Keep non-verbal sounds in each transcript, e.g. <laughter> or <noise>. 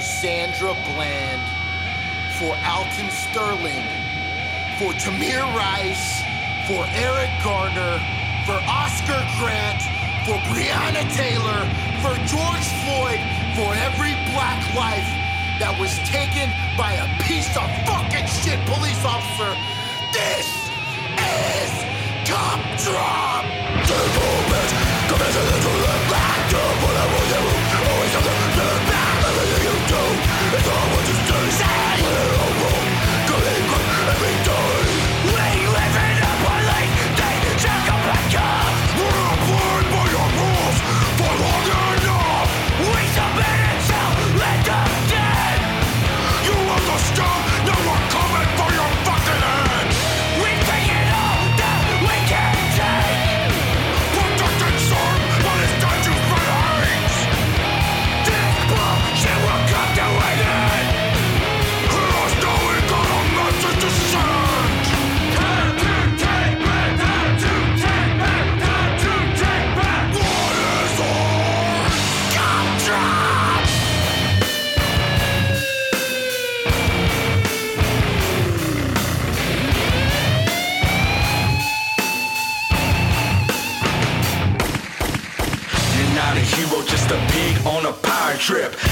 for Sandra Bland, for Alton Sterling, for Tamir Rice, for Eric Garner, for Oscar Grant, for Breonna Taylor, for George Floyd, for every black life that was taken by a piece of fucking shit police officer. This is Cop Drop! You're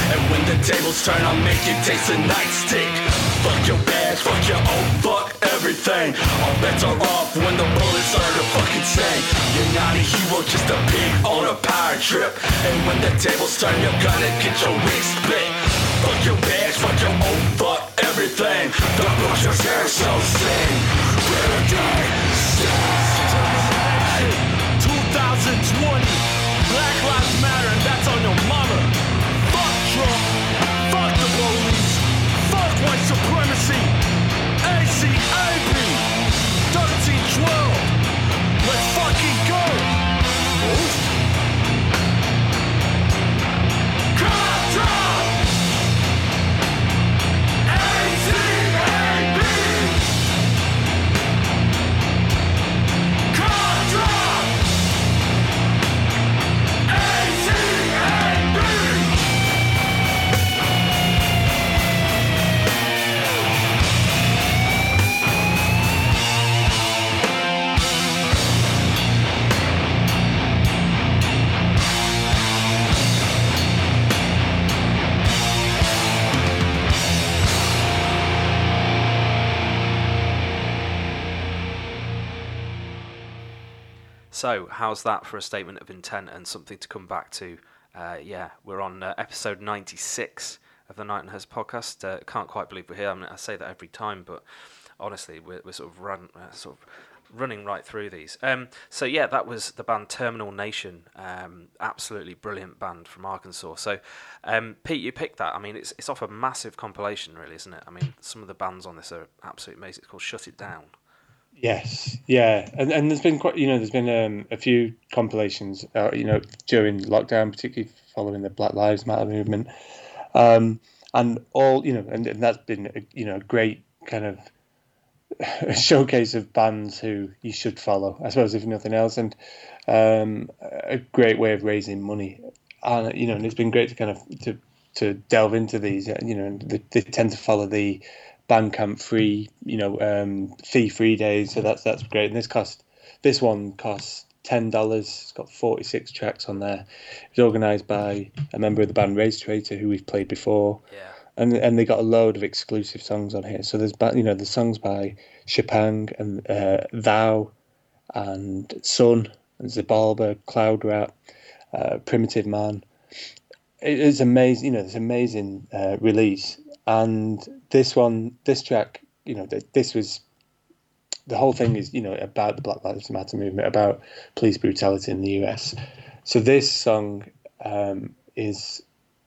And when the tables turn, I'll make you taste a nightstick. Fuck your badge, fuck your own, fuck everything. All bets are off when the bullets start to fucking sing. You're not a hero, just a pig on a power trip. And when the tables turn, you're gonna get your wig split. Fuck your badge, fuck your own, fuck everything. Brush your hair, so sing. Better day, 2020. So, how's that for a statement of intent and something to come back to? Uh, yeah, we're on uh, episode 96 of the Nine Hertz podcast. Uh, can't quite believe we're here. I, mean, I say that every time, but honestly, we're, we're sort of run, uh, sort of running right through these. Um, so yeah, that was the band Terminal Nation. Um, absolutely brilliant band from Arkansas. So, um, Pete, you picked that. I mean, it's it's off a massive compilation, really, isn't it? I mean, some of the bands on this are absolutely amazing. It's called Shut It Down. Yes, yeah, and and there's been quite you know there's been um, a few compilations uh, you know during lockdown, particularly following the Black Lives Matter movement, um, and all you know, and, and that's been a, you know a great kind of <laughs> showcase of bands who you should follow, I suppose, if nothing else, and um, a great way of raising money, and you know, and it's been great to kind of to to delve into these, you know, they, they tend to follow the Bandcamp free, you know, um, fee free days. So that's that's great. And this cost, this one costs ten dollars. It's got forty six tracks on there. It's organised by a member of the band Race Traitor, who we've played before. Yeah. And and they got a load of exclusive songs on here. So there's you know the songs by Chepang and uh, Thou, and Sun and Zabalba, Cloud Rat, uh, Primitive Man. It is amazing. You know, it's amazing uh, release and this one this track you know this was the whole thing is you know about the black lives matter movement about police brutality in the us so this song um, is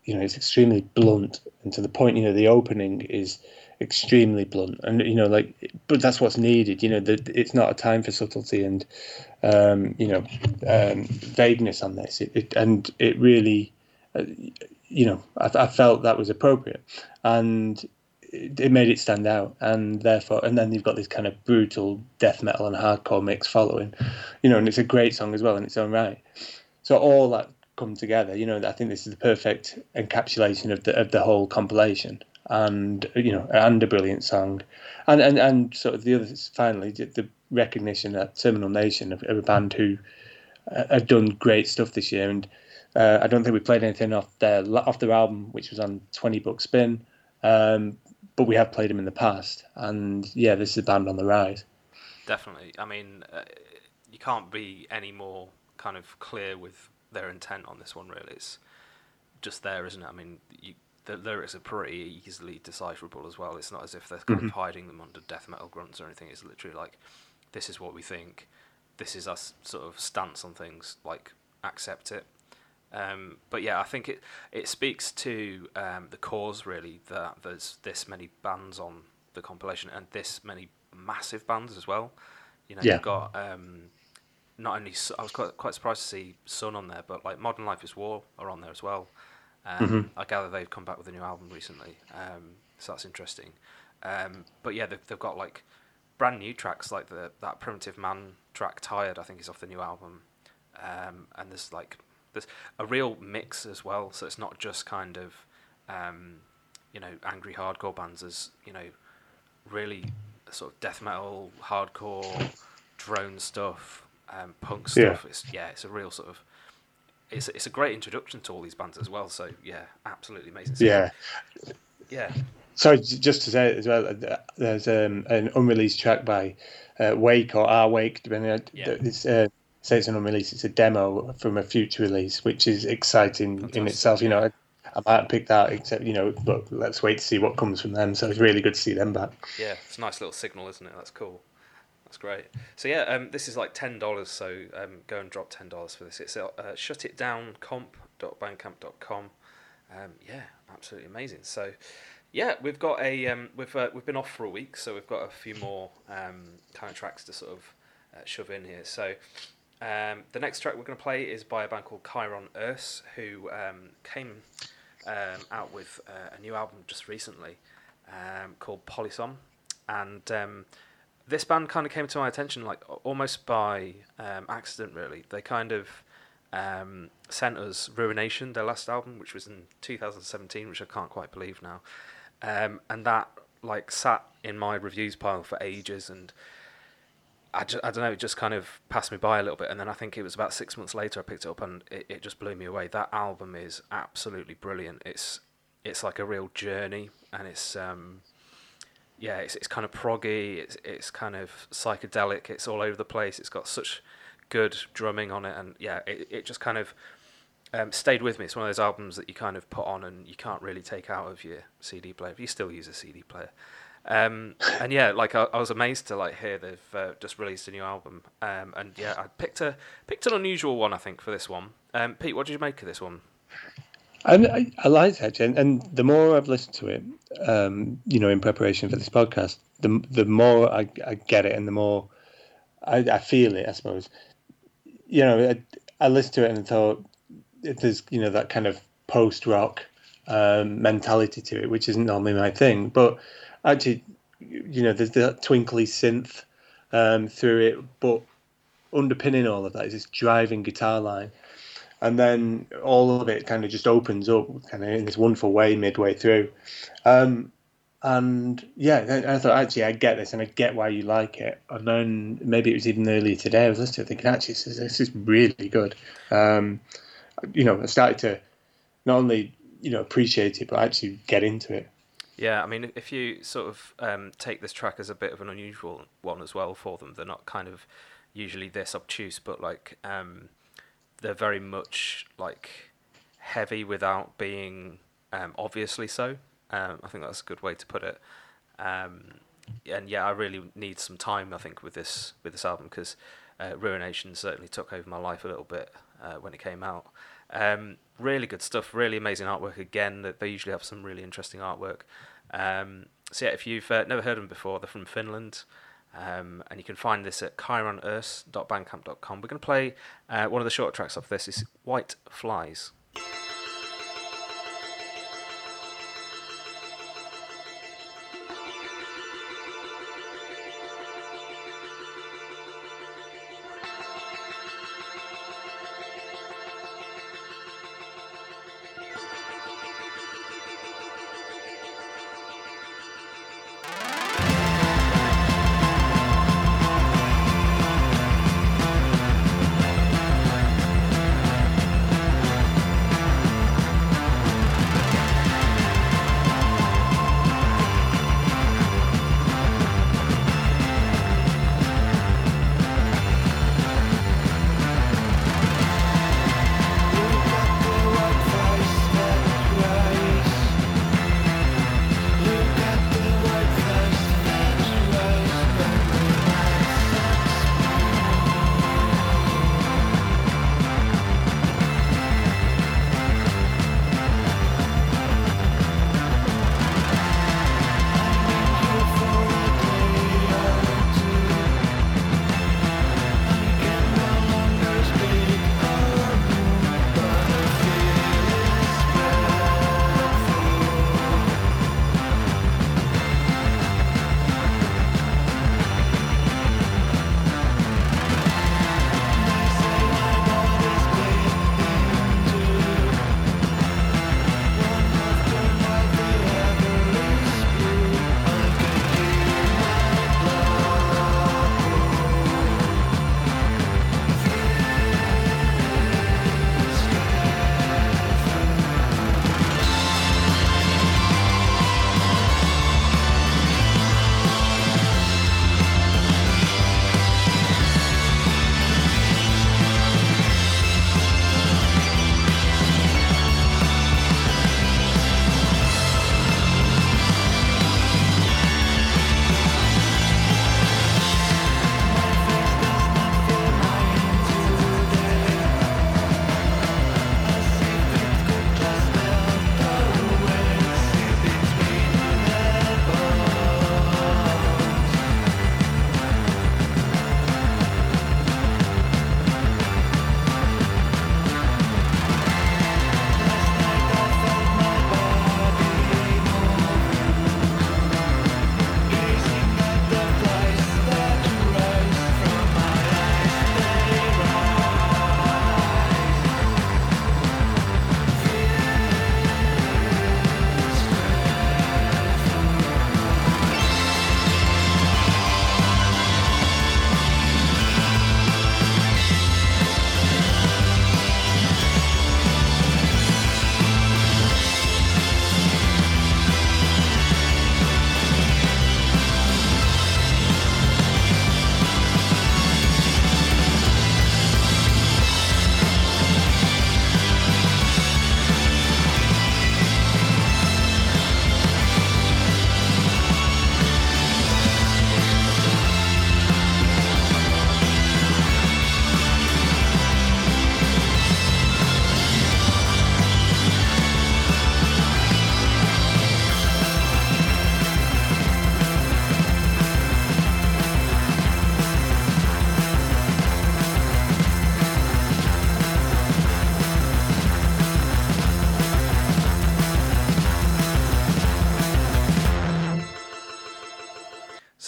you know it's extremely blunt and to the point you know the opening is extremely blunt. And you know like but that's what's needed you know that it's not a time for subtlety and um, you know um, vagueness on this. It, it and it really uh, you know I, I felt that was appropriate. And it, made it stand out. And therefore and then you've got this kind of brutal death metal and hardcore mix following you know and it's a great song as well in its own right. So all that come together. You know, I think this is the perfect encapsulation of the of the whole compilation, and you know, and a brilliant song, and and, and sort of the other finally the recognition that Terminal Nation of, of a band who uh, have done great stuff this year, and uh, I don't think we played anything off their off their album, which was on Twenty Buck Spin, um, but we have played them in the past, and yeah, this is a band on the rise. Definitely. I mean, uh, you can't be any more kind of clear with their intent on this one. Really, it's just there, isn't it? I mean, you, the lyrics are pretty easily decipherable as well. It's not as if they're kind mm-hmm. of hiding them under death metal grunts or anything. It's literally like, this is what we think. This is our sort of stance on things. Like, accept it. Um, but yeah, I think it it speaks to um, the cause really that there's this many bands on the compilation and this many massive bands as well. You know, yeah. you've got um, not only I was quite quite surprised to see Sun on there, but like Modern Life is War are on there as well. Um, mm-hmm. I gather they've come back with a new album recently, um, so that's interesting. Um, but yeah, they've, they've got like brand new tracks like the that Primitive Man track "Tired," I think is off the new album, um, and there's like there's a real mix as well. So it's not just kind of um, you know angry hardcore bands. There's you know really sort of death metal, hardcore, drone stuff, um, punk stuff. Yeah. It's yeah, it's a real sort of it's it's a great introduction to all these bands as well. So yeah, absolutely amazing. Yeah, yeah. Sorry, just to say as well, uh, there's um, an unreleased track by uh, Wake or Our Wake, depending on yeah. it's, uh, say it's an unreleased. It's a demo from a future release, which is exciting Fantastic. in itself. You know, I might pick that, except you know, but let's wait to see what comes from them. So it's really good to see them back. Yeah, it's a nice little signal, isn't it? That's cool. That's great. So yeah, um, this is like ten dollars. So um, go and drop ten dollars for this. It's uh, shutitdowncomp.bandcamp.com. Um, yeah, absolutely amazing. So yeah, we've got a um, we've uh, we've been off for a week, so we've got a few more um, kind of tracks to sort of uh, shove in here. So um, the next track we're going to play is by a band called Kairon; IRSE!, who um, came um, out with uh, a new album just recently um, called Polysomn, and um, this band kind of came to my attention like almost by um, accident. Really, they kind of sent us Ruination, their last album, which was in 2017, which I can't quite believe now, and that like sat in my reviews pile for ages and. I, just, I don't know, it just kind of passed me by a little bit. And then I think it was about six months later I picked it up and it, it just blew me away. That album is absolutely brilliant. It's it's like a real journey and it's um, yeah, it's it's kind of proggy. It's it's kind of psychedelic. It's all over the place. It's got such good drumming on it, and yeah, it it just kind of um, stayed with me. It's one of those albums that you kind of put on and you can't really take out of your CD player. You still use a CD player, um, and yeah, like I, I, was amazed to like hear they've uh, just released a new album. Um, and yeah, I picked a picked an unusual one I think for this one. Um, Pete, what did you make of this one? I, I, I like it, and, and the more I've listened to it, um, you know, in preparation for this podcast, the the more I, I get it, and the more I, feel it. I suppose, you know, I, I listened to it and thought there's you know that kind of post rock um, mentality to it, which isn't normally my thing, but actually, you know, there's that twinkly synth um, through it, but underpinning all of that is this driving guitar line. And then all of it kind of just opens up, kind of in this wonderful way midway through. Um, and yeah, I thought actually I get this and I get why you like it. And then maybe it was even earlier today I was listening, thinking actually this is, this is really good. Um, you know, I started to not only you know appreciate it but actually get into it. Yeah, I mean, if you sort of um, take this track as a bit of an unusual one as well for them, they're not kind of usually this obtuse, but like um, they're very much like heavy without being um, obviously so. Um, I think that's a good way to put it. Um, and yeah, I really need some time. I think with this with this album because uh, Ruination certainly took over my life a little bit uh, when it came out. Um, really good stuff. Really amazing artwork. Again, that they usually have some really interesting artwork. Um, so yeah, if you've uh, never heard them before, they're from Finland. Um, and you can find this at kaironirse.bandcamp.com. We're going to play uh, one of the short tracks off this. is White Flies.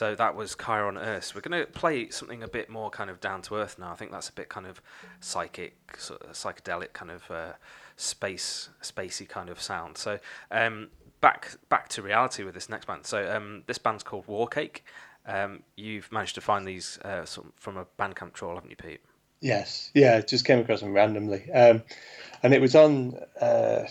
So that was Chiron Earth. We're going to play something a bit more kind of down to earth now. I think that's a bit kind of psychic, sort of psychedelic, kind of uh, space, spacey kind of sound. So um, back back to reality with this next band. So um, this band's called Warcake. Um, you've managed to find these uh, from a Bandcamp troll, haven't you, Pete? Yes, yeah, just came across them randomly, um, and it was on. Uh,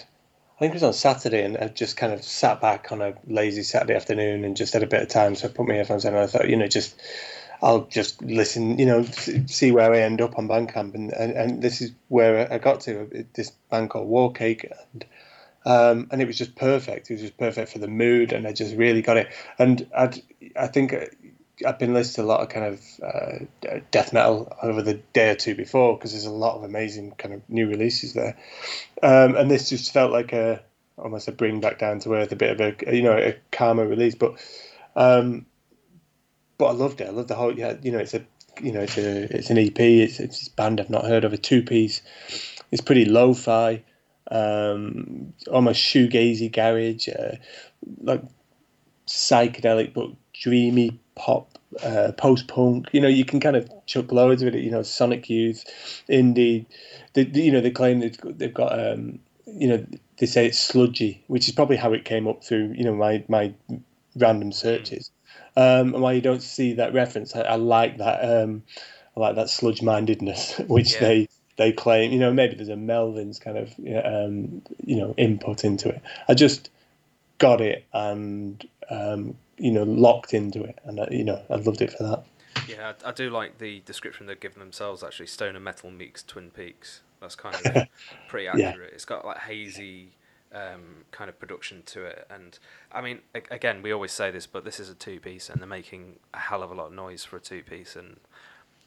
I think it was on Saturday, and I just kind of sat back on a lazy Saturday afternoon and just had a bit of time. So I put my earphones in, and I thought, you know, just I'll just listen, you know, see where I end up on Bandcamp, and and, and this is where I got to this band called Warcake, and um, and it was just perfect. It was just perfect for the mood, and I just really got it. And I, I think I've been listening to a lot of kind of uh, death metal over the day or two before because there's a lot of amazing kind of new releases there, um, and this just felt like a almost a bring back down to earth, a bit of a you know a calmer release, but um, but I loved it. I loved the whole yeah you know it's a you know it's a it's an EP. It's it's a band I've not heard of, a two piece. It's pretty lo-fi, um, almost shoegazy garage, uh, like psychedelic but dreamy pop, uh, post punk. You know, you can kind of chuck loads of it. You know, Sonic Youth, indie. The, the, you know, they claim they've got, they've got um, you know, they say it's sludgy, which is probably how it came up through you know my my random searches. Um, and while you don't see that reference, I, I like that. Um, I like that sludge mindedness, <laughs> which yeah. they they claim. You know, maybe there's a Melvins kind of um, you know input into it. I just got it and um, you know locked into it, and uh, you know I loved it for that. Yeah, I, I do like the description they've given themselves. Actually, Stoner Metal meets Twin Peaks. That's kind of <laughs> pretty accurate. Yeah. It's got like hazy um, kind of production to it, and I mean, again, we always say this, but this is a two piece, and they're making a hell of a lot of noise for a two piece, and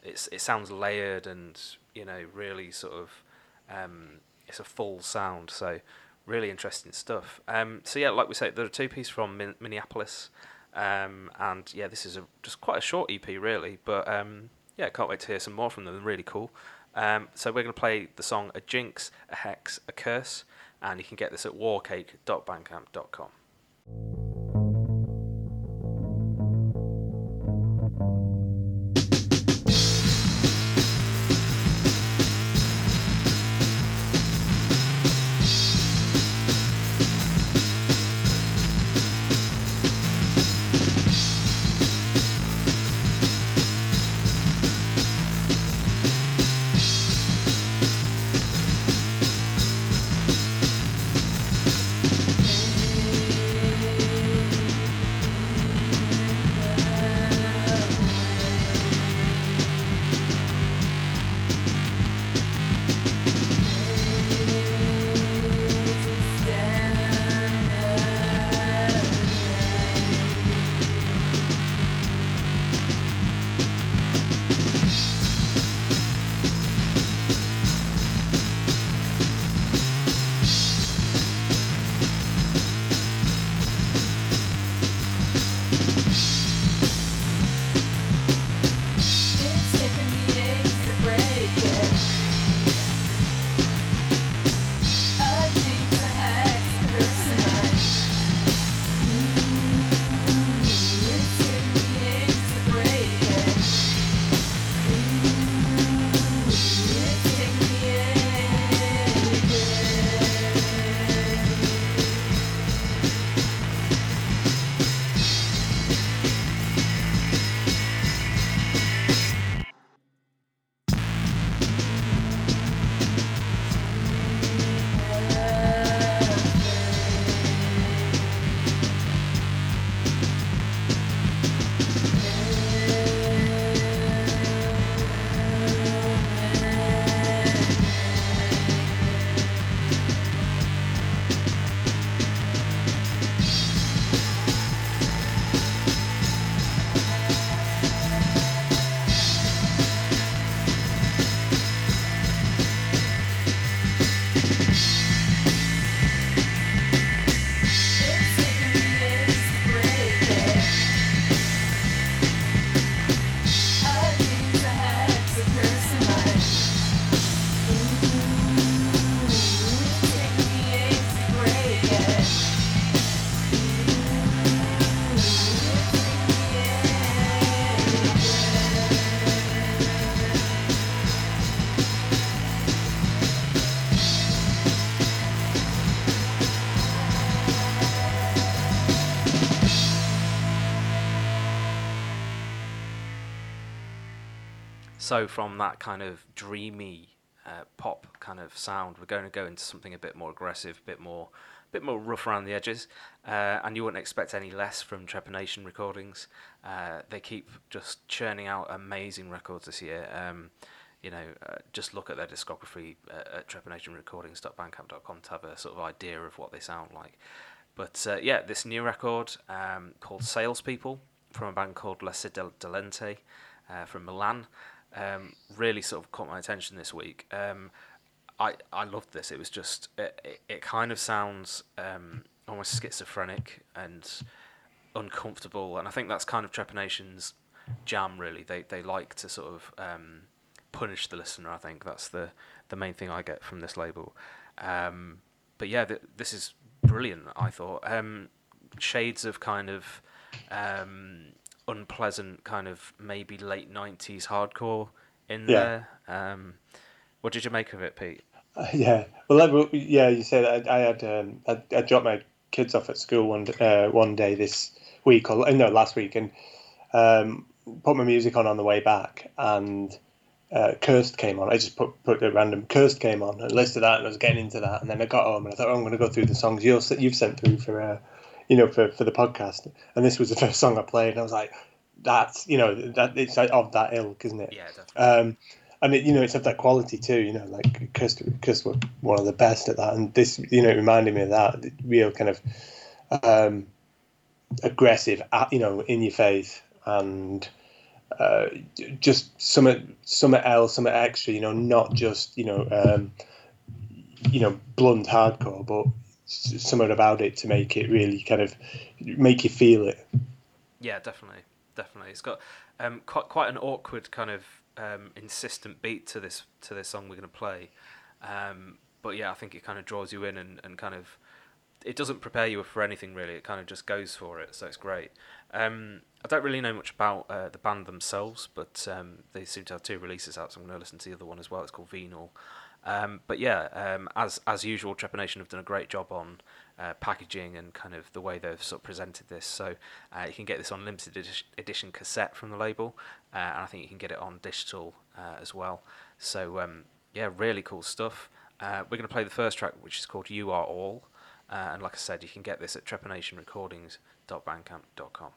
it's it sounds layered and you know really sort of um, it's a full sound. So really interesting stuff. Um, so yeah, like we say, they're a two piece from Min- Minneapolis. Um, and yeah, this is a, just quite a short EP, really. But um, yeah, can't wait to hear some more from them. Really cool. Um, so we're going to play the song A Jinx, A Hex, A Curse. And you can get this at warcake.bandcamp.com. So from that kind of dreamy uh, pop kind of sound, we're going to go into something a bit more aggressive, a bit more, a bit more rough around the edges, uh, and you wouldn't expect any less from Trepanation Recordings. Uh, they keep just churning out amazing records this year. Um, you know, uh, just look at their discography uh, at trepanationrecordings.bandcamp.com to have a sort of idea of what they sound like. But uh, yeah, this new record um, called Salespeople from a band called La Delente uh, from Milan um, really sort of caught my attention this week. Um, I I loved this. It was just it, it, it kind of sounds um, almost schizophrenic and uncomfortable, and I think that's kind of Trepanation's jam. Really, they they like to sort of um, punish the listener. I think that's the the main thing I get from this label. Um, but yeah, th- this is brilliant. I thought um, shades of kind of um, unpleasant, kind of maybe late '90s hardcore in yeah. there. Um, what did you make of it, Pete? Uh, yeah, well, yeah, you said I, I had um, I, I, dropped my kids off at school one uh, one day this week or no last week and um, put my music on on the way back and uh, Cursed came on. I just put put a random Cursed came on and listed that, and I was getting into that, and then I got home and I thought, oh, I'm going to go through the songs you you've sent through for, uh, you know, for, for the podcast, and this was the <laughs> first song I played, and I was like, that's you know that it's of that ilk, isn't it? Yeah, definitely. Um, and it, you know, it's of that quality too. You know, like Cursed were one of the best at that, and this, you know, it reminded me of that real kind of um, aggressive, you know, in your face and uh, just some some else, some extra. You know, not just you know um, you know blunt hardcore, but something about it to make it really kind of make you feel it. Yeah, definitely, definitely. It's got um, quite quite an awkward kind of um, insistent beat to this to this song we're going to play. Um, but yeah, I think it kind of draws you in and, and kind of it doesn't prepare you for anything really. It kind of just goes for it, so it's great. Um, I don't really know much about uh, the band themselves, but um, they seem to have two releases out, so I'm going to listen to the other one as well. It's called Venal. Um, but yeah, um, as as usual, Trepanation have done a great job on uh, packaging and kind of the way they've sort of presented this. So uh, you can get this on limited edition cassette from the label, uh, and I think you can get it on digital uh, as well. So um, yeah, really cool stuff. Uh, we're going to play the first track, which is called "You Are All." Uh, and like I said, you can get this at trepanationrecordings.bandcamp.com.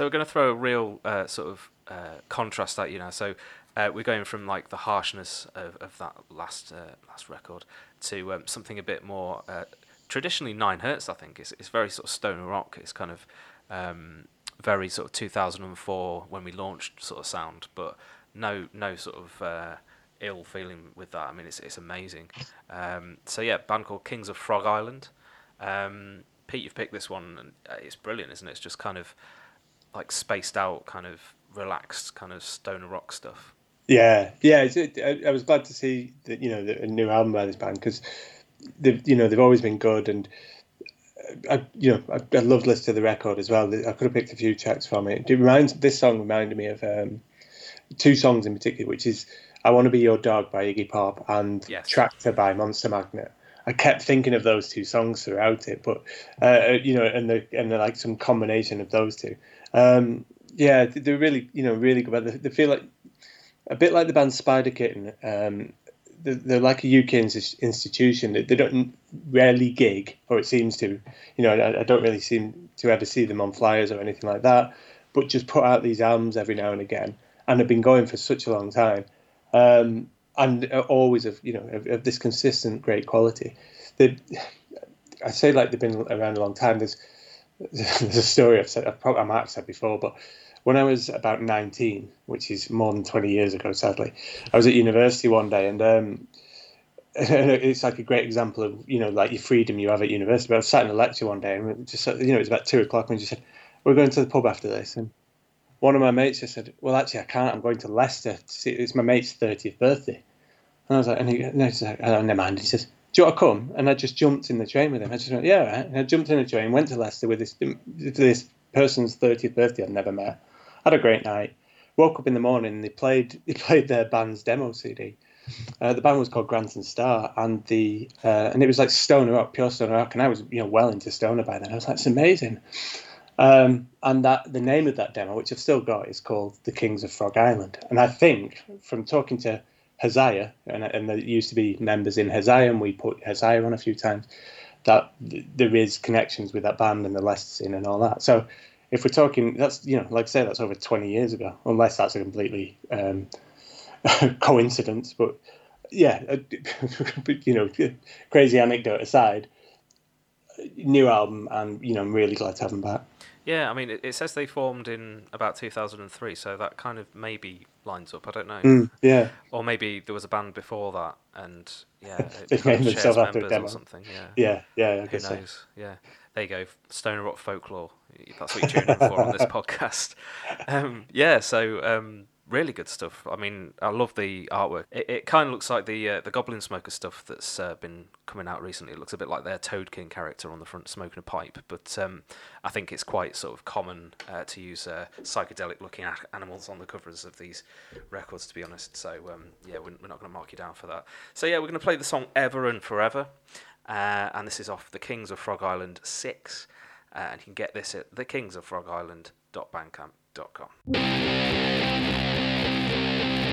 So we're going to throw a real uh, sort of uh, contrast at you now. So uh, we're going from like the harshness of, of that last uh, last record to um, something a bit more uh, traditionally nine hertz. I think it's it's very sort of stoner rock. It's kind of um, very sort of 2004 when we launched sort of sound, but no no sort of uh, ill feeling with that. I mean, it's it's amazing. Um, so yeah, band called Kings of Frog Island. Um, Pete, you've picked this one, and it's brilliant, isn't it? It's just kind of like spaced out, kind of relaxed, kind of stoner rock stuff. Yeah, yeah. I, I, was glad to see that you know a new album by this band because they've you know they've always been good and. I, you know, I, I loved listening to the record as well. I could have picked a few tracks from it. It reminds this song reminded me of um, two songs in particular, which is "I Want to Be Your Dog" by Iggy Pop and yes. "Tractor" by Monster Magnet. I kept thinking of those two songs throughout it, but uh, you know, and the and the like some combination of those two. Um, yeah, they're really you know really good. They, they feel like a bit like the band Spider Kitten. Um, they're, they're, like a UK institution. They, they don't rarely gig, or it seems to. You know, I, I, don't really seem to ever see them on flyers or anything like that. But just put out these albums every now and again, and have been going for such a long time. Um, and always of you know of, of this consistent great quality. They, I say like they've been around a long time. There's <laughs> there's a story I've said I've probably, I might have said before, but when I was about 19, which is more than 20 years ago, sadly, I was at university one day and. Um, <laughs> it's like a great example of you know like your freedom you have at university. But I was sat in a lecture one day and just you know it was about two o'clock and just said we're going to the pub after this and one of my mates just said well actually I can't I'm going to Leicester to see it's my mate's 30th birthday and I was like, and he, no, like, oh, never mind. He says, do you want to come? And I just jumped in the train with him. I just went, yeah, right. And I jumped in the train, went to Leicester with this this person's 30th birthday I'd never met. Had a great night. Woke up in the morning they played they played their band's demo CD. Uh, the band was called Granton Star, and the uh, and it was like stoner rock, pure stoner rock, and I was you know well into stoner by then. I was like, it's amazing. Um, and that the name of that demo, which I've still got, is called The Kings of Frog Island. And I think from talking to Hezeia, and, and there used to be members in Hezeia, and we put Hezeia on a few times. That there is connections with that band and the Leicester scene and all that. So if we're talking, that's you know, like I say, that's over twenty years ago, unless that's a completely um, <laughs> coincidence. But yeah, <laughs> you know, crazy anecdote aside, new album, and you know, I'm really glad to have them back. Yeah, I mean, it, it, says they formed in about 2003, so that kind of maybe lines up. I don't know. Mm, yeah. Or maybe there was a band before that, and yeah, <laughs> they named themselves after a demo. or something. Yeah. Yeah, yeah. I Who knows? So. Yeah. There you go. Stoner rock folklore. That's what you're tuning in for on this <laughs> podcast. Um, yeah. So um, really good stuff. I mean, I love the artwork. It, it kind of looks like the uh, the Goblin Smoker stuff that's uh, been coming out recently. It looks a bit like their Toad King character on the front smoking a pipe, but um, I think it's quite sort of common uh, to use uh, psychedelic looking animals on the covers of these records, to be honest. So um, yeah, we're, we're not going to mark you down for that. So yeah, we're going to play the song Ever and Forever, uh, and this is off the Kings of Frog Island six, uh, and you can get this at thekingsoffrogisland.bandcamp.com.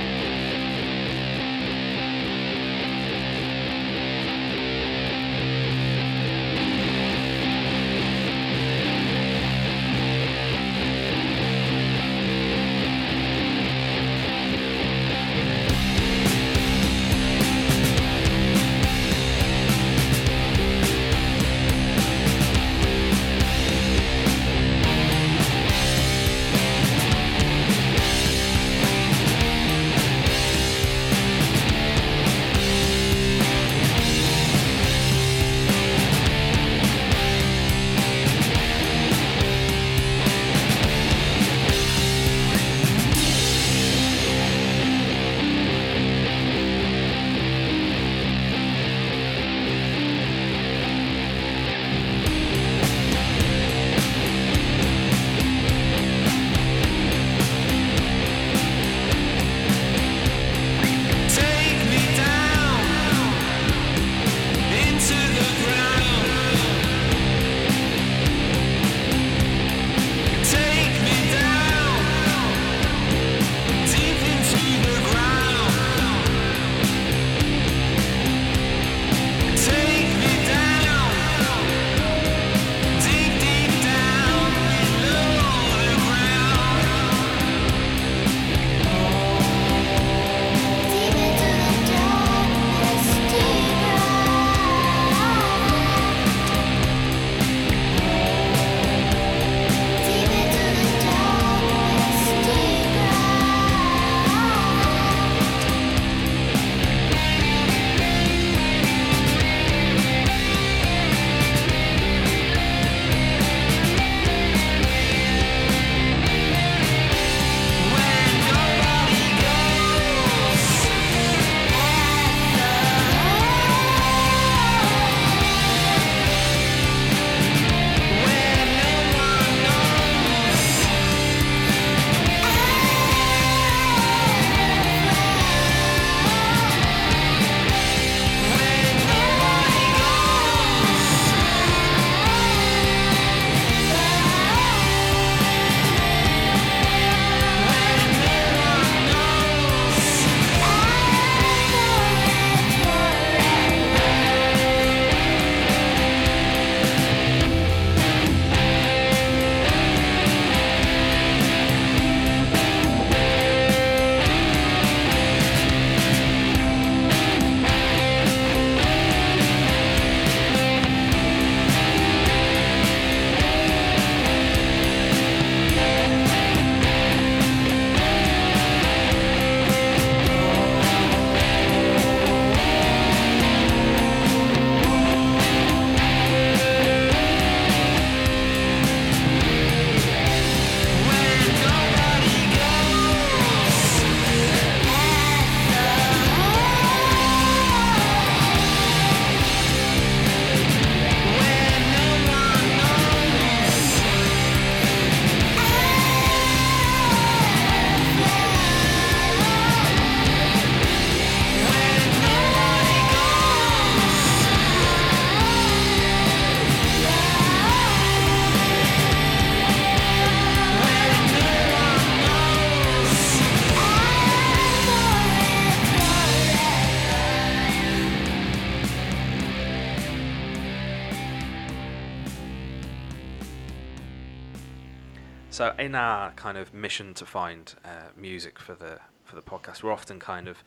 So in our kind of mission to find uh, music for the for the podcast, we're often kind of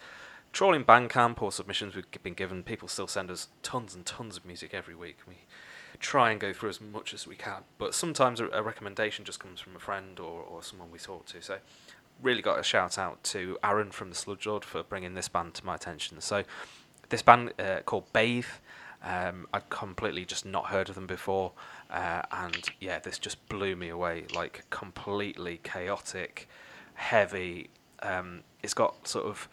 trawling Bandcamp or submissions we've been given. People still send us tons and tons of music every week. We try and go through as much as we can, but sometimes a, a recommendation just comes from a friend or, or someone we talk to. So really got a shout out to Aaron from the Sludgelord for bringing this band to my attention. So this band uh, called Bathe. Um, I'd completely just not heard of them before, uh, and yeah, this just blew me away. Like completely chaotic, heavy. Um, it's got sort of,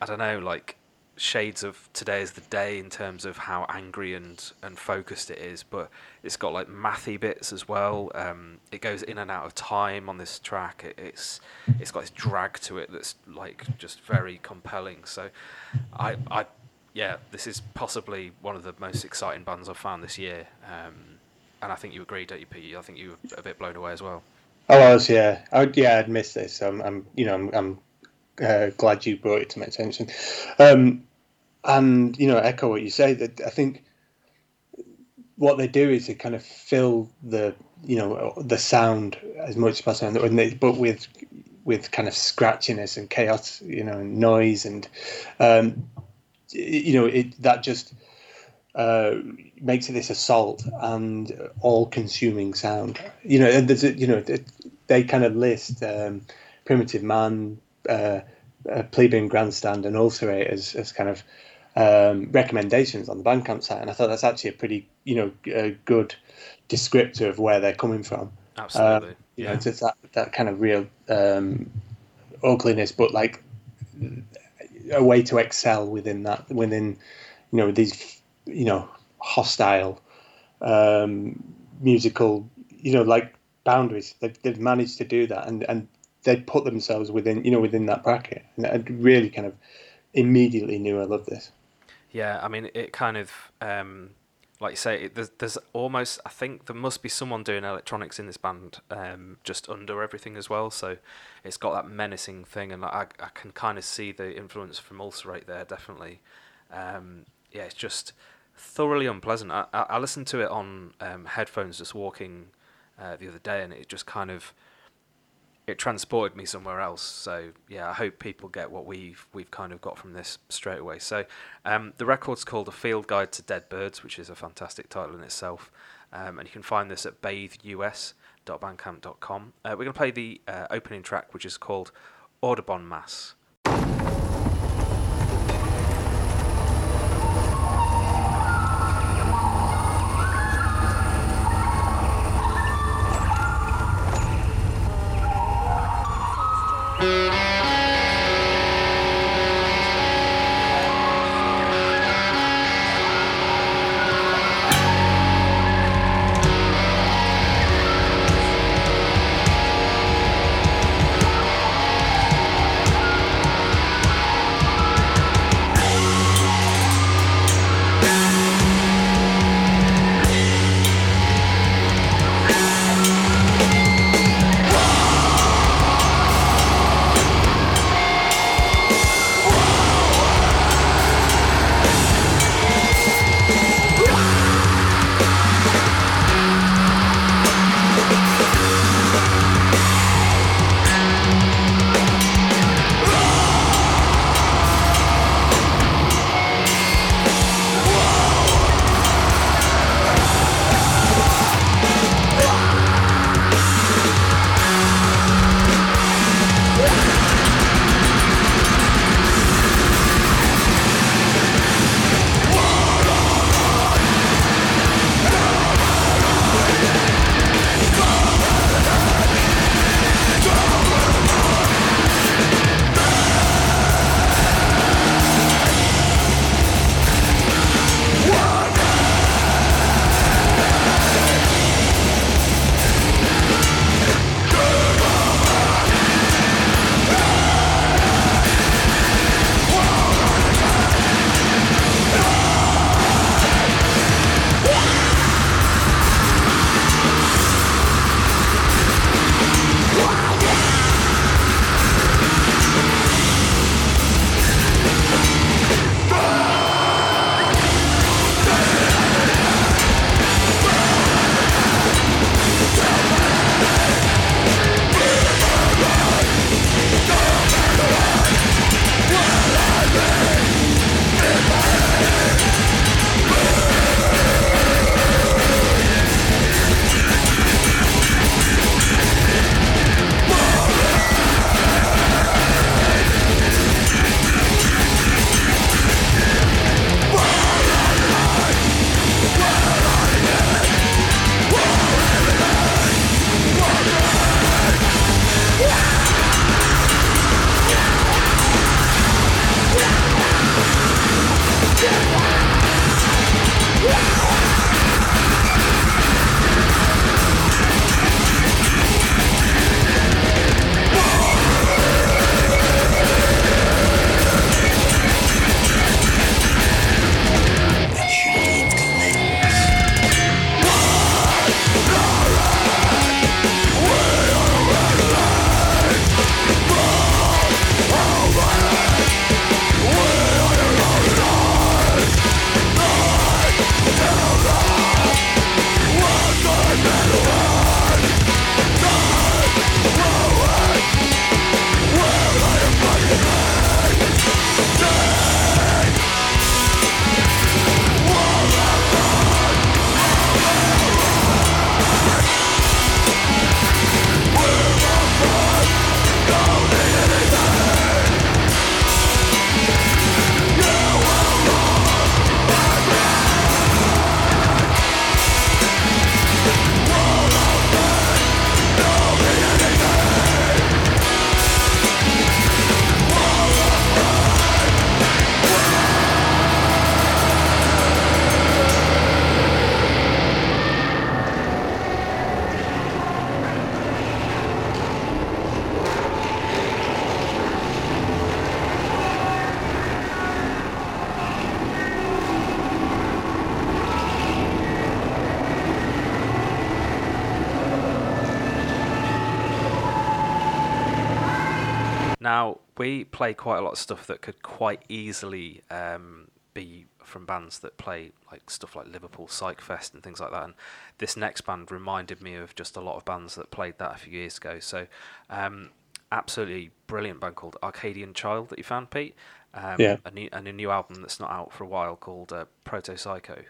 I don't know, like shades of today is the day in terms of how angry and, and focused it is, but it's got like mathy bits as well. Um, it goes in and out of time on this track. It, it's it's got this drag to it that's like just very compelling. So, I I yeah, this is possibly one of the most exciting bands I've found this year. Um, and I think you agree, don't you, Pete? I think you were a bit blown away as well. I was, yeah. I, yeah, I'd missed this. I'm, I'm you know, I'm, I'm uh, glad you brought it to my attention. Um, and you know, echo what you say. That I think what they do is they kind of fill the you know the sound as much as possible, but with with kind of scratchiness and chaos, you know, and noise and um, you know it that just uh, makes it this assault and all-consuming sound. You know, and there's a, you know they kind of list um, primitive man, uh, uh, plebeian grandstand, and ulcerate as, as kind of um, recommendations on the Bandcamp site, and I thought that's actually a pretty you know a good descriptor of where they're coming from. Absolutely, uh, you yeah. know, it's that that kind of real um, ugliness, but like a way to excel within that within you know these you know hostile um, musical you know like boundaries. They've, they've managed to do that, and and they put themselves within you know within that bracket, and I really kind of immediately knew I loved this. Yeah, I mean, it kind of, um, like you say, there's, there's almost, I think there must be someone doing electronics in this band um, just under everything as well. So it's got that menacing thing, and I, I can kind of see the influence from Ulcerate there, definitely. Um, yeah, it's just thoroughly unpleasant. I, I, I listened to it on um, headphones just walking uh, the other day, and it just kind of it transported me somewhere else. So yeah, I hope people get what we've we've kind of got from this straight away. So um, the record's called A Field Guide to Dead Birds, which is a fantastic title in itself, um, and you can find this at batheus.bandcamp.com. Uh, we're going to play the uh, opening track, which is called Audubon Mass. Play quite a lot of stuff that could quite easily um, be from bands that play like stuff like Liverpool Psych Fest and things like that. And this next band reminded me of just a lot of bands that played that a few years ago. So, um, absolutely brilliant band called Arcadian Child that you found, Pete. Um, Yeah. A new, and a new album that's not out for a while called uh, Proto Psycho.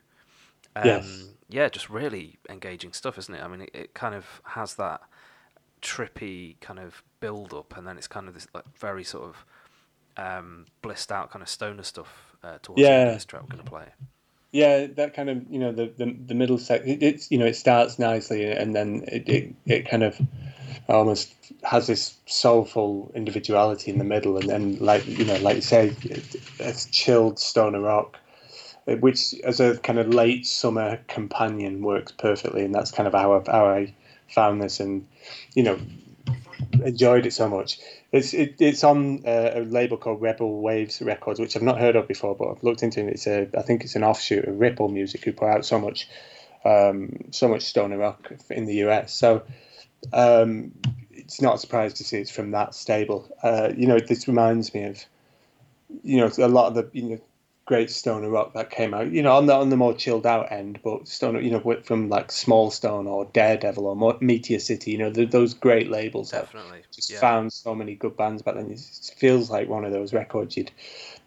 Um, Yes. Yeah, just really engaging stuff, isn't it? I mean, it, it kind of has that trippy kind of build up, and then it's kind of this like very sort of um, blissed out kind of stoner stuff uh, towards the end Yeah. of this track we're going to play. Yeah, that kind of you know the the, the middle sec. It, it's you know it starts nicely and then it, it it kind of almost has this soulful individuality in the middle and then like you know like you say it's chilled stoner rock, uh, which as a kind of late summer companion works perfectly and that's kind of how how I found this and you know enjoyed it so much. It's it, it's on uh, a label called Rebel Waves Records, which I've not heard of before, but I've looked into it. It's a I think it's an offshoot of Ripple Music, who put out so much um, so much stoner rock in the US. So um, it's not a surprise to see it's from that stable. Uh, you know, this reminds me of you know a lot of the you know great stoner rock that came out. You know, on the on the more chilled out end, but stoner, you know, from like Small Stone or Daredevil or Meteor City. You know, th those great labels Definitely. just yeah. found so many good bands back then. It feels like one of those records you'd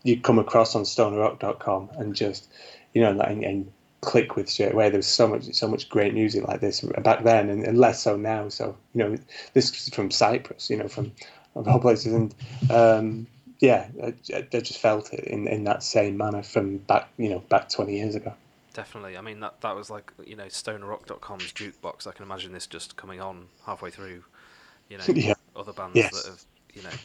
you'd come across on stonerrock.com and just you know and, and click with straight away. There's so much so much great music like this back then, and, and less so now. So you know, this is from Cyprus, you know, from of all places, and um, yeah, I, I just felt it in, in that same manner from back you know back 20 years ago. Definitely. I mean, that that was like you know stonerrock.com's jukebox. I can imagine this just coming on halfway through. You know, <laughs> Yeah. other bands Yes. that have you know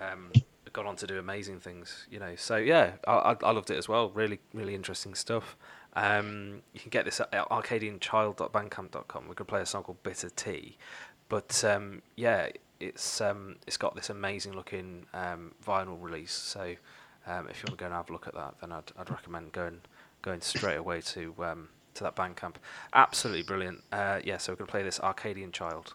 um, gone on to do amazing things. You know, so yeah, I, I, I loved it as well. Really, really interesting stuff. Um, you can get this at arcadianchild.bandcamp.com. We could play a song called Bitter Tea, but um, yeah, it's um, it's got this amazing looking um, vinyl release. So um, if you want to go and have a look at that, then I'd, I'd recommend going going straight away to um, to that Bandcamp. Absolutely brilliant. Uh, yeah, so we're to play this Arcadian Child.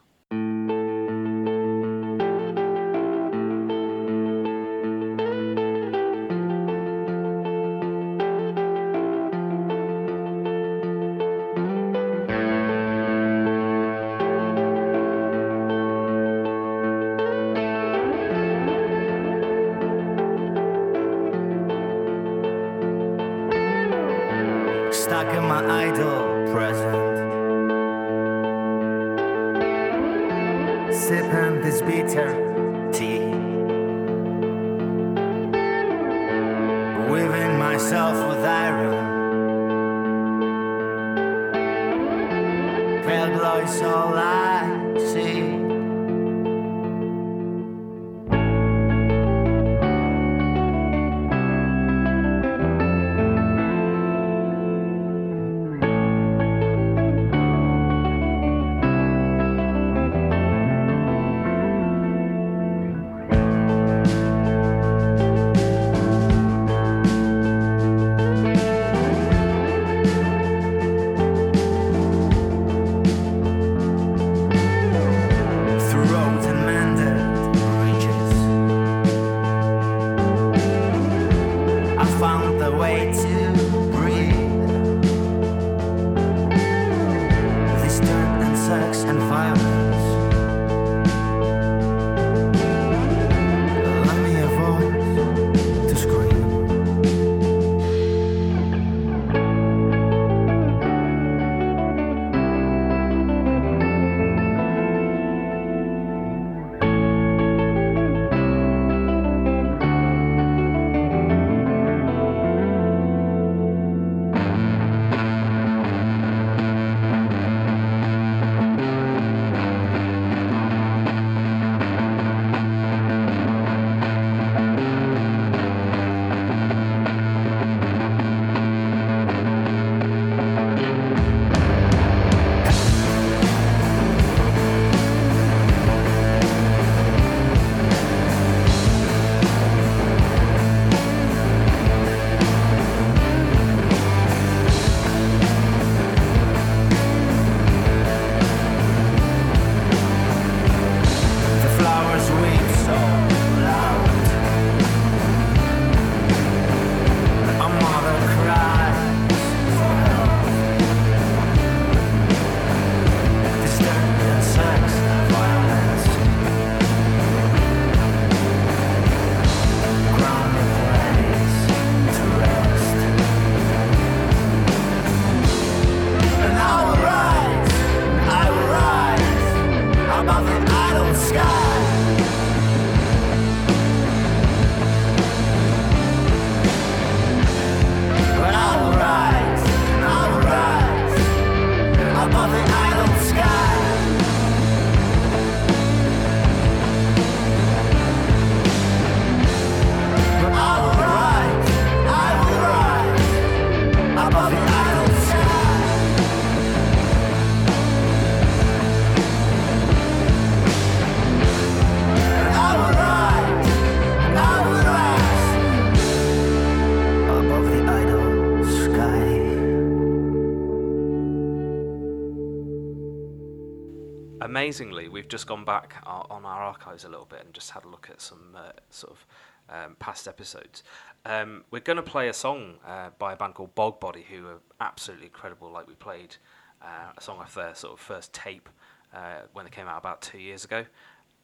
We've just gone back on our archives a little bit and just had a look at some uh, sort of um, past episodes. Um, we're going to play a song uh, by a band called Bog Body, who are absolutely incredible. Like we played uh, a song off their sort of first tape uh, when they came out about two years ago.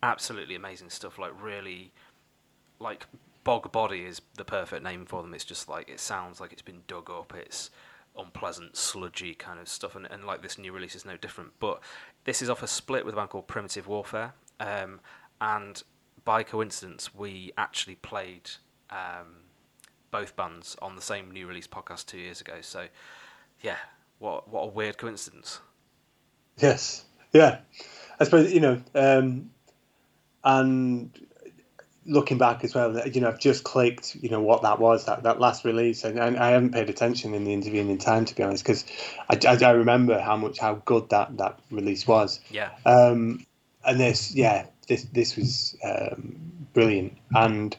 Absolutely amazing stuff. Like really, like Bog Body is the perfect name for them. It's just like it sounds like it's been dug up. It's unpleasant, sludgy kind of stuff, and, and like this new release is no different. But this is off a split with a band called Primitive Warfare, um, and by coincidence, we actually played um, both bands on the same new release podcast two years ago. So, yeah, what what a weird coincidence. Yes, yeah, I suppose you know, um, and looking back as well, you know, I've just clicked, you know, what that was that, that last release, and, and I haven't paid attention in the intervening time to be honest, because I, I, I, remember how much how good that that release was. Yeah. Um, and this, yeah, this this was um, brilliant, and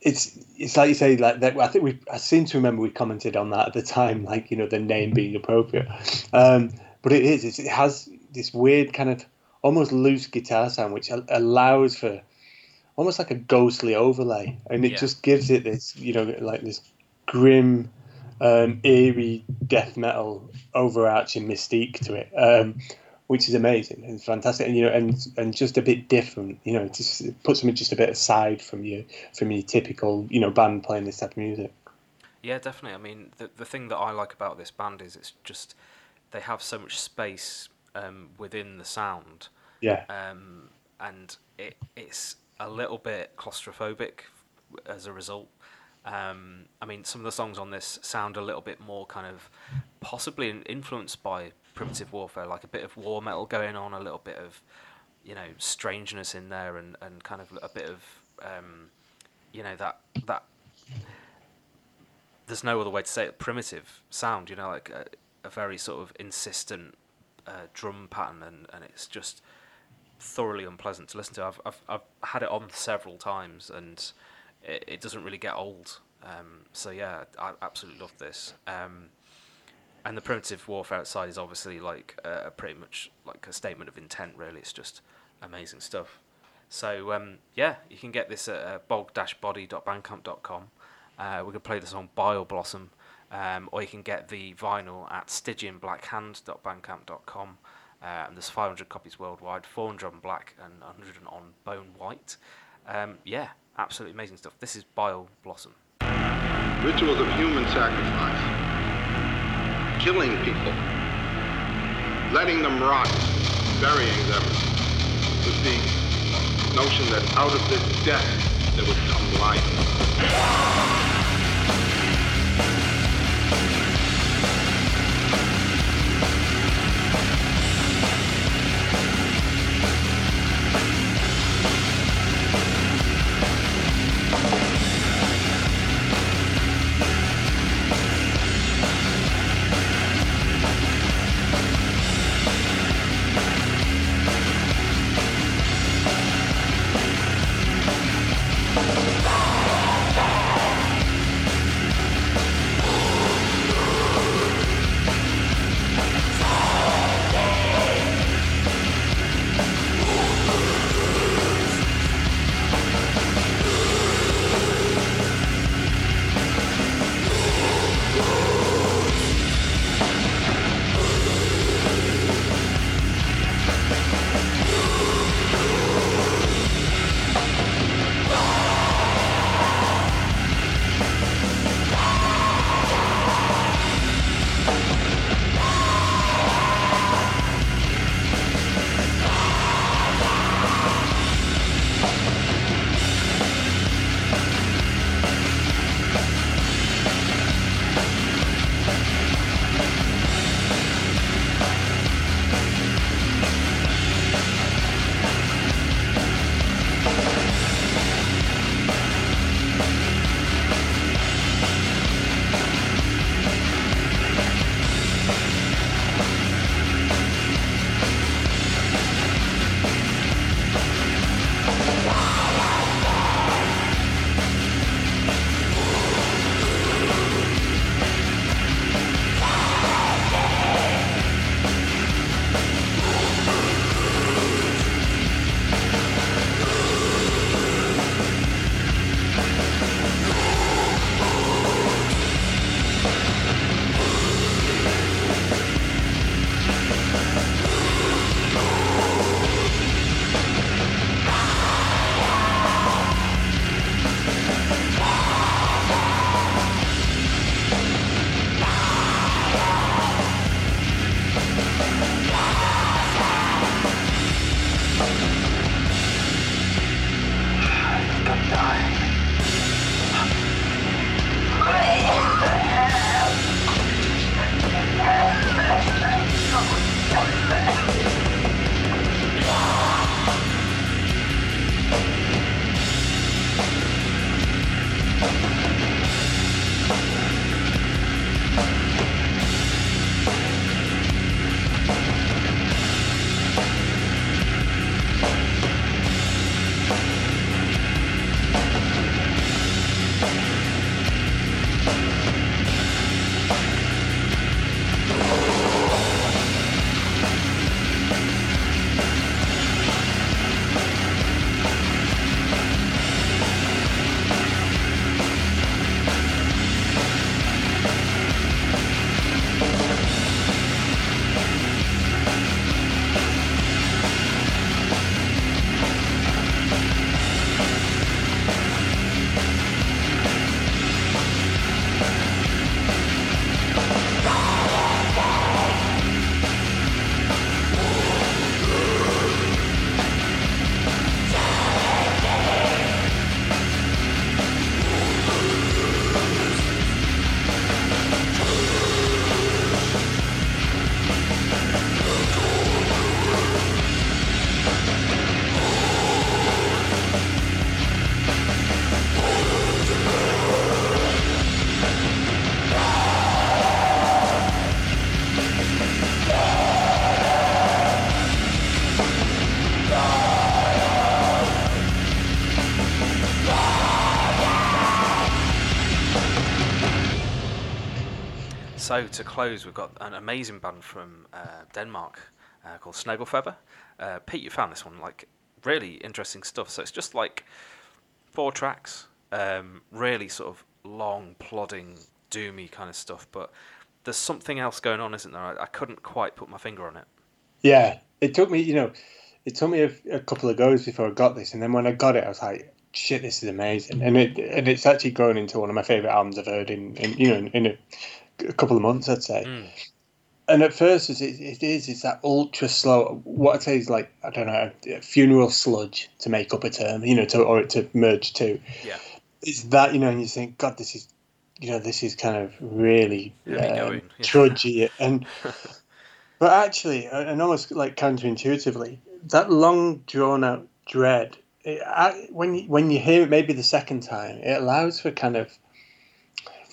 it's it's like you say, like that. I think we I seem to remember we commented on that at the time, <laughs> like you know, the name being appropriate. Um, but it is, it has this weird kind of almost loose guitar sound, which allows for almost like a ghostly overlay, and it yeah. just gives it this, you know, like this grim, um, eerie death metal overarching mystique to it, um, which is amazing and fantastic, and you know, and and just a bit different. You know, just it puts them just a bit aside from your from your typical, you know, band playing this type of music. Yeah, definitely. I mean, the the thing that I like about this band is it's just they have so much space um, within the sound. Yeah. Um, and it it's a little bit claustrophobic as a result. Um, I mean, some of the songs on this sound a little bit more kind of possibly influenced by primitive warfare, like a bit of war metal going on, a little bit of you know strangeness in there, and, and kind of a bit of um, you know that that there's no other way to say it primitive sound. You know, like a, a very sort of insistent uh, drum pattern, and, and it's just thoroughly unpleasant to listen to. I've I've, I've had it on several times, and it, it doesn't really get old. Um, so yeah, I absolutely love this. Um, and the primitive warfare outside is obviously like uh, pretty much like a statement of intent. Really, it's just amazing stuff. So um, yeah, you can get this at uh, bog-body.bandcamp.com. Uh, we can play the song Bile Blossom, um, or you can get the vinyl at stygianblackhand.bandcamp.com. Uh, and there's 500 copies worldwide, 400 on black and 100 on bone white. Um, yeah, absolutely amazing stuff. This is Bile Blossom. Rituals of human sacrifice, killing people, letting them rot, burying them, with the notion that out of this death there would come life. So to close, we've got an amazing band from uh, Denmark uh, called Sneglefeber. Uh, Pete, you found this one like really interesting stuff. So it's just like four tracks, um, really sort of long, plodding, doomy kind of stuff. But there's something else going on, isn't there? I, I couldn't quite put my finger on it. Yeah, it took me, you know, it took me a, a, couple of goes before I got this, and then when I got it, I was like, "Shit, this is amazing!" And it and it's actually grown into one of my favorite albums I've heard in, in you know, in, in a, a, couple of months, I'd say. Mm. And at first, it, it is it's that ultra slow. What I'd say is like I don't know, funeral sludge to make up a term, you know, to or to merge to. Yeah. It's that you know, and you think, God, this is you know, this is kind of really um, yeah. trudgy <laughs> and. but actually, and almost like counterintuitively, that long drawn out dread, it, I, when you, when you hear it, maybe the second time, it allows for kind of,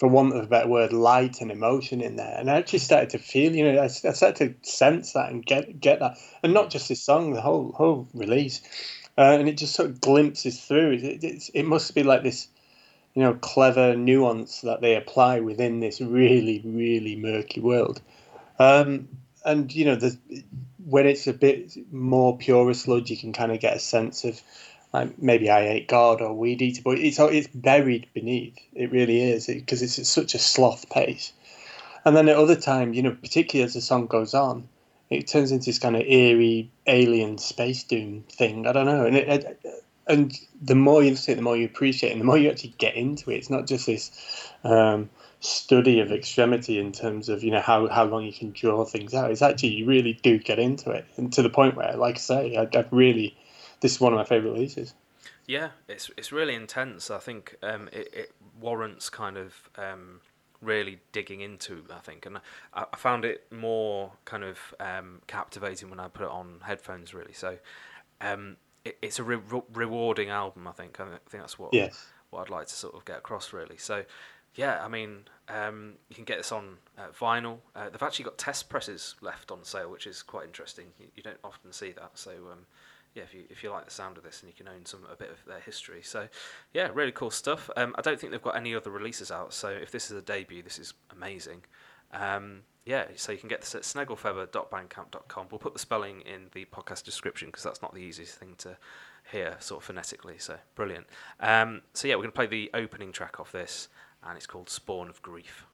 for want of a better word, light and emotion in there. And I actually started to feel, you know, I, I started to sense that and get get that, and not just this song, the whole whole release, uh, and it just sort of glimpses through. It, it, it must be like this you know, clever nuance that they apply within this really, really murky world. Um, and you know, when it's a bit more pure sludge, you can kind of get a sense of like maybe Eyehategod or Weedeater, but it's it's buried beneath. It really is because it, it's such a sloth pace. And then at other times, you know, particularly as the song goes on, it turns into this kind of eerie alien space doom thing. I don't know, and it, it, and the more you listen, the more you appreciate, it, and the more you actually get into it. It's not just this um, study of extremity in terms of you know how, how long you can draw things out. It's actually you really do get into it, and to the point where, like I say, I, I really this is one of my favorite releases. Yeah, it's it's really intense. I think um, it, it warrants kind of um, really digging into. I think, and I, I found it more kind of um, captivating when I put it on headphones. Really, so um, it, it's a re- rewarding album. I think. I think that's what yes. what I'd like to sort of get across. Really. So, yeah. I mean, um, you can get this on uh, vinyl. Uh, they've actually got test presses left on sale, which is quite interesting. You, you don't often see that. So. Um, yeah, if you if you like the sound of this and you can own some a bit of their history, so yeah, really cool stuff. Um, I don't think they've got any other releases out, so if this is a debut, this is amazing. Um, yeah, so you can get this at sneglefeber.bandcamp.com. We'll put the spelling in the podcast description because that's not the easiest thing to hear, sort of phonetically. So brilliant. Um, so yeah, we're going to play the opening track off this, and it's called Spawn of Grief.